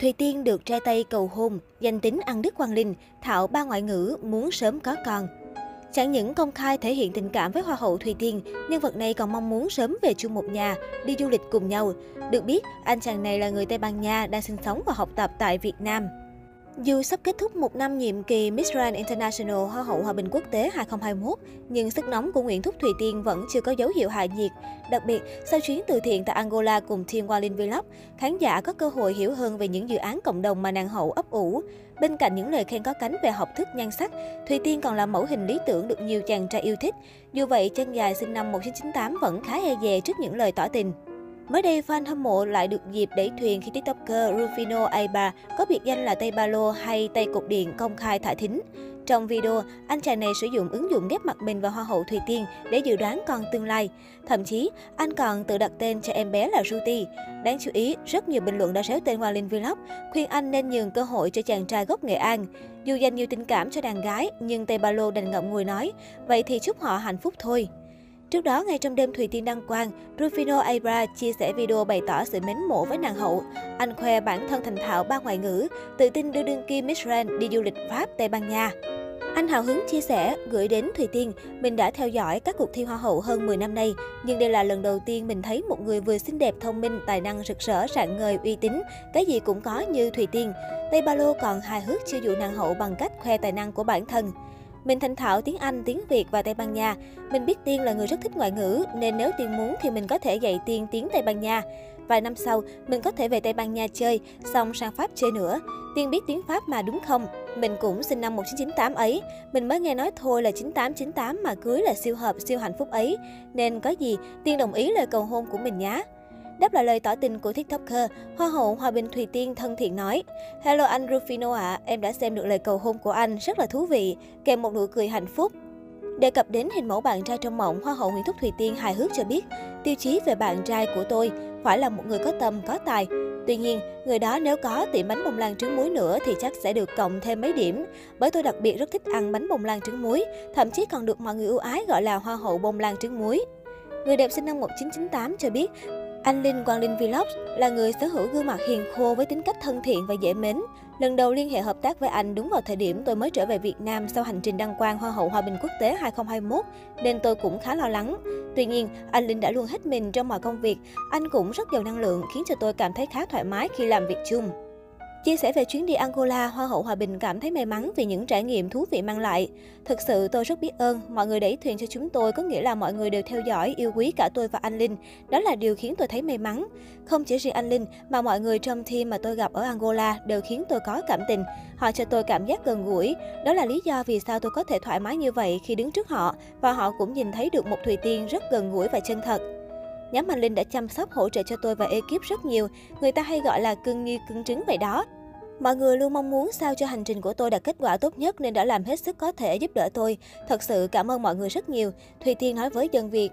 Thùy Tiên được trai Tây cầu hôn, danh tính ăn đức Quang Linh, thạo ba ngoại ngữ, muốn sớm có con. Chẳng những công khai thể hiện tình cảm với Hoa hậu Thùy Tiên, nhân vật này còn mong muốn sớm về chung một nhà, đi du lịch cùng nhau. Được biết, anh chàng này là người Tây Ban Nha đang sinh sống và học tập tại Việt Nam. Dù sắp kết thúc một năm nhiệm kỳ Miss Grand International Hoa hậu Hòa bình quốc tế 2021, nhưng sức nóng của Nguyễn Thúc Thùy Tiên vẫn chưa có dấu hiệu hạ nhiệt. Đặc biệt, sau chuyến từ thiện tại Angola cùng Team Wallin Vlog, khán giả có cơ hội hiểu hơn về những dự án cộng đồng mà nàng hậu ấp ủ. Bên cạnh những lời khen có cánh về học thức nhan sắc, Thùy Tiên còn là mẫu hình lý tưởng được nhiều chàng trai yêu thích. Dù vậy, chân dài sinh năm 1998 vẫn khá e dè trước những lời tỏ tình. Mới đây, fan hâm mộ lại được dịp đẩy thuyền khi tiktoker Rufino Aiba có biệt danh là Tây Ba Lô hay Tây Cục Điện công khai thả thính. Trong video, anh chàng này sử dụng ứng dụng ghép mặt mình và Hoa hậu Thùy Tiên để dự đoán con tương lai. Thậm chí, anh còn tự đặt tên cho em bé là Ruti. Đáng chú ý, rất nhiều bình luận đã xéo tên Hoàng Linh Vlog, khuyên anh nên nhường cơ hội cho chàng trai gốc Nghệ An. Dù dành nhiều tình cảm cho đàn gái, nhưng Tây Ba Lô đành ngậm ngùi nói, vậy thì chúc họ hạnh phúc thôi. Trước đó, ngay trong đêm Thùy Tiên đăng quang, Rufino Abra chia sẻ video bày tỏ sự mến mộ với nàng hậu. Anh khoe bản thân thành thạo ba ngoại ngữ, tự tin đưa đương kim Miss Grand đi du lịch Pháp, Tây Ban Nha. Anh hào hứng chia sẻ, gửi đến Thùy Tiên, mình đã theo dõi các cuộc thi Hoa hậu hơn 10 năm nay, nhưng đây là lần đầu tiên mình thấy một người vừa xinh đẹp, thông minh, tài năng rực rỡ, rạng ngời, uy tín, cái gì cũng có như Thùy Tiên. Tây Ba Lô còn hài hước chiêu dụ nàng hậu bằng cách khoe tài năng của bản thân. Mình thành thạo tiếng Anh, tiếng Việt và Tây Ban Nha. Mình biết Tiên là người rất thích ngoại ngữ, nên nếu Tiên muốn thì mình có thể dạy Tiên tiếng Tây Ban Nha. Vài năm sau, mình có thể về Tây Ban Nha chơi, xong sang Pháp chơi nữa. Tiên biết tiếng Pháp mà đúng không? Mình cũng sinh năm 1998 ấy. Mình mới nghe nói thôi là 9898 mà cưới là siêu hợp, siêu hạnh phúc ấy. Nên có gì, Tiên đồng ý lời cầu hôn của mình nhé. Đáp lại lời tỏ tình của TikToker, Hoa hậu Hòa Bình Thùy Tiên thân thiện nói Hello anh Rufino ạ, à, em đã xem được lời cầu hôn của anh, rất là thú vị, kèm một nụ cười hạnh phúc. Đề cập đến hình mẫu bạn trai trong mộng, Hoa hậu Nguyễn Thúc Thùy Tiên hài hước cho biết, tiêu chí về bạn trai của tôi phải là một người có tâm, có tài. Tuy nhiên, người đó nếu có tiệm bánh bông lan trứng muối nữa thì chắc sẽ được cộng thêm mấy điểm. Bởi tôi đặc biệt rất thích ăn bánh bông lan trứng muối, thậm chí còn được mọi người ưu ái gọi là Hoa hậu bông lan trứng muối. Người đẹp sinh năm 1998 cho biết, anh Linh Quang Linh Vlog là người sở hữu gương mặt hiền khô với tính cách thân thiện và dễ mến. Lần đầu liên hệ hợp tác với anh đúng vào thời điểm tôi mới trở về Việt Nam sau hành trình đăng quang Hoa hậu Hòa bình quốc tế 2021, nên tôi cũng khá lo lắng. Tuy nhiên, anh Linh đã luôn hết mình trong mọi công việc. Anh cũng rất giàu năng lượng, khiến cho tôi cảm thấy khá thoải mái khi làm việc chung. Chia sẻ về chuyến đi Angola, Hoa hậu Hòa Bình cảm thấy may mắn vì những trải nghiệm thú vị mang lại. Thực sự tôi rất biết ơn, mọi người đẩy thuyền cho chúng tôi có nghĩa là mọi người đều theo dõi, yêu quý cả tôi và anh Linh. Đó là điều khiến tôi thấy may mắn. Không chỉ riêng anh Linh, mà mọi người trong team mà tôi gặp ở Angola đều khiến tôi có cảm tình. Họ cho tôi cảm giác gần gũi. Đó là lý do vì sao tôi có thể thoải mái như vậy khi đứng trước họ. Và họ cũng nhìn thấy được một Thùy Tiên rất gần gũi và chân thật. Nhóm Anh Linh đã chăm sóc, hỗ trợ cho tôi và ekip rất nhiều. Người ta hay gọi là cưng như cưng trứng vậy đó. Mọi người luôn mong muốn sao cho hành trình của tôi đạt kết quả tốt nhất nên đã làm hết sức có thể giúp đỡ tôi. Thật sự cảm ơn mọi người rất nhiều. Thùy Tiên nói với dân Việt.